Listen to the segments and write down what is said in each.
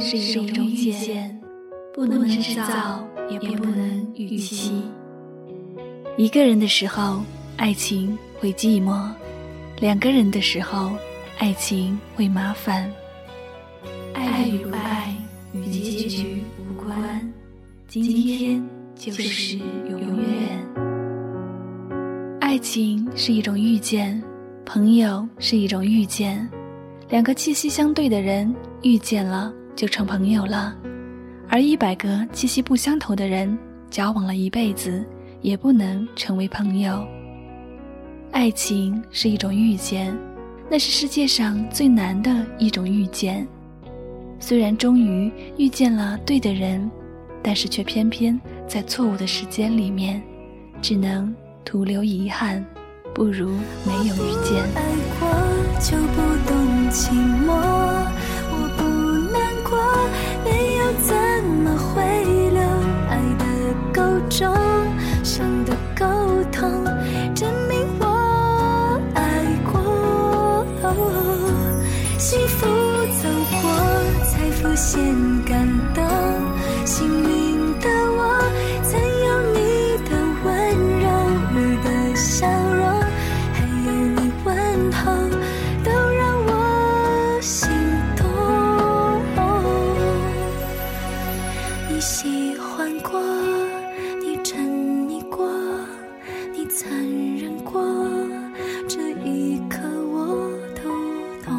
是一种遇见，不能制造，也不能预期。一个人的时候，爱情会寂寞；两个人的时候，爱情会麻烦。爱与不爱与结局无关，今天就是永远。爱情是一种遇见，朋友是一种遇见。两个气息相对的人遇见了就成朋友了，而一百个气息不相投的人交往了一辈子也不能成为朋友。爱情是一种遇见，那是世界上最难的一种遇见。虽然终于遇见了对的人，但是却偏偏在错误的时间里面，只能徒留遗憾，不如没有遇见。爱过就不懂。寂寞，残忍过，这一刻我都懂，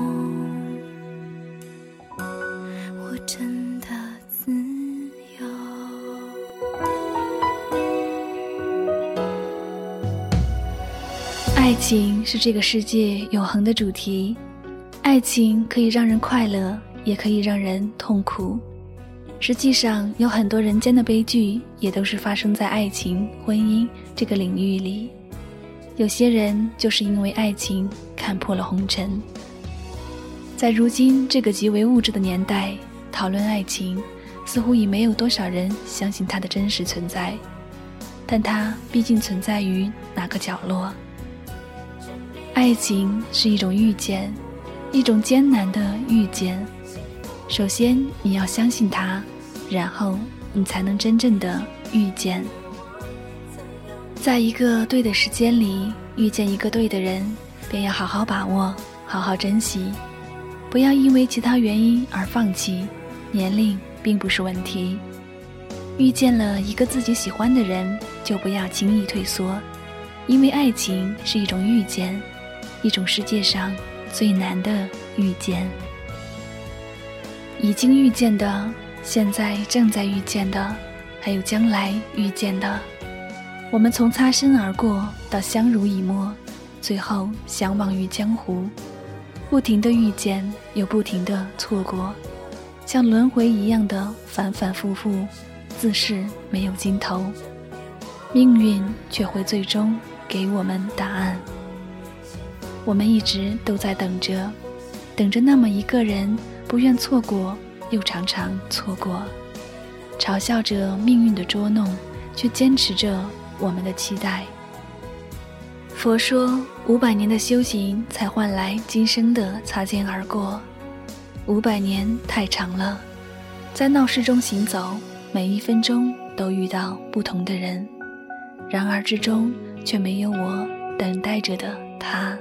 我真的自由。爱情是这个世界永恒的主题，爱情可以让人快乐，也可以让人痛苦。实际上，有很多人间的悲剧也都是发生在爱情、婚姻这个领域里。有些人就是因为爱情看破了红尘。在如今这个极为物质的年代，讨论爱情，似乎已没有多少人相信它的真实存在。但它毕竟存在于哪个角落？爱情是一种遇见，一种艰难的遇见。首先，你要相信它，然后你才能真正的遇见。在一个对的时间里遇见一个对的人，便要好好把握，好好珍惜，不要因为其他原因而放弃。年龄并不是问题。遇见了一个自己喜欢的人，就不要轻易退缩，因为爱情是一种遇见。一种世界上最难的遇见，已经遇见的，现在正在遇见的，还有将来遇见的。我们从擦身而过到相濡以沫，最后相忘于江湖，不停的遇见，又不停的错过，像轮回一样的反反复复，自是没有尽头。命运却会最终给我们答案。我们一直都在等着，等着那么一个人，不愿错过，又常常错过，嘲笑着命运的捉弄，却坚持着我们的期待。佛说，五百年的修行才换来今生的擦肩而过，五百年太长了，在闹市中行走，每一分钟都遇到不同的人，然而之中却没有我等待着的他。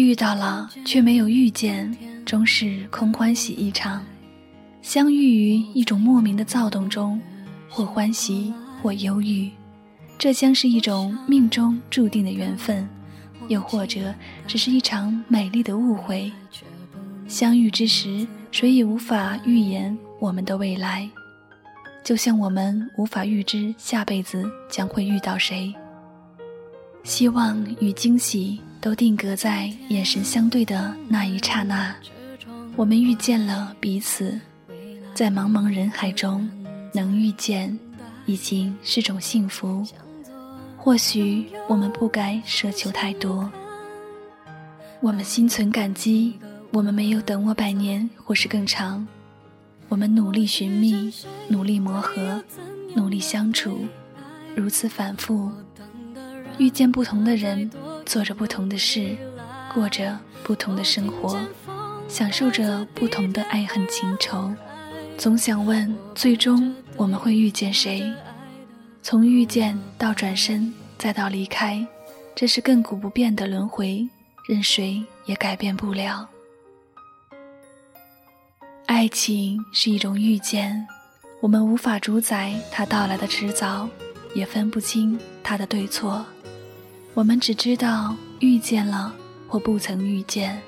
遇到了却没有遇见，终是空欢喜一场。相遇于一种莫名的躁动中，或欢喜，或忧郁，这将是一种命中注定的缘分，又或者只是一场美丽的误会。相遇之时，谁也无法预言我们的未来，就像我们无法预知下辈子将会遇到谁。希望与惊喜。都定格在眼神相对的那一刹那，我们遇见了彼此，在茫茫人海中能遇见，已经是种幸福。或许我们不该奢求太多。我们心存感激，我们没有等我百年或是更长。我们努力寻觅，努力磨合，努力相处，如此反复，遇见不同的人，做着不同的事，过着不同的生活，享受着不同的爱恨情仇。总想问，最终我们会遇见谁？从遇见到转身，再到离开，这是亘古不变的轮回，任谁也改变不了。爱情是一种遇见，我们无法主宰它到来的迟早，也分不清它的对错。我们只知道遇见了或不曾遇见。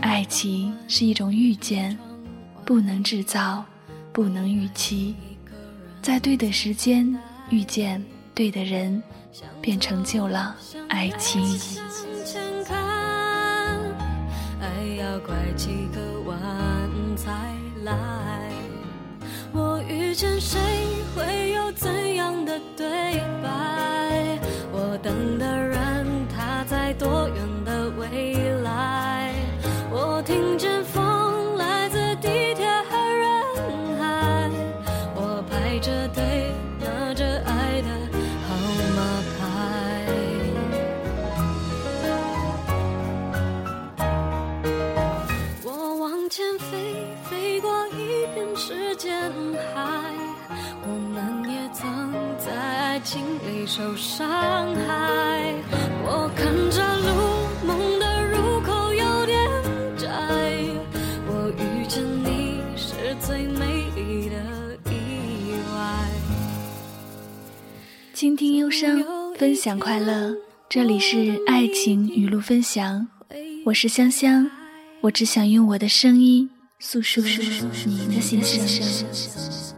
爱情是一种遇见，不能制造，不能预期，在对的时间遇见对的人，便成就了爱情。拐几个弯才来？我遇见谁会排着队拿着爱的号码牌我往前飞飞过一片时间海我们也曾在爱情里受伤害我看着路梦的入口有点窄我遇见你是最美丽的。倾听忧伤，分享快乐，这里是爱情语录分享，我是香香，我只想用我的声音诉说你的心声。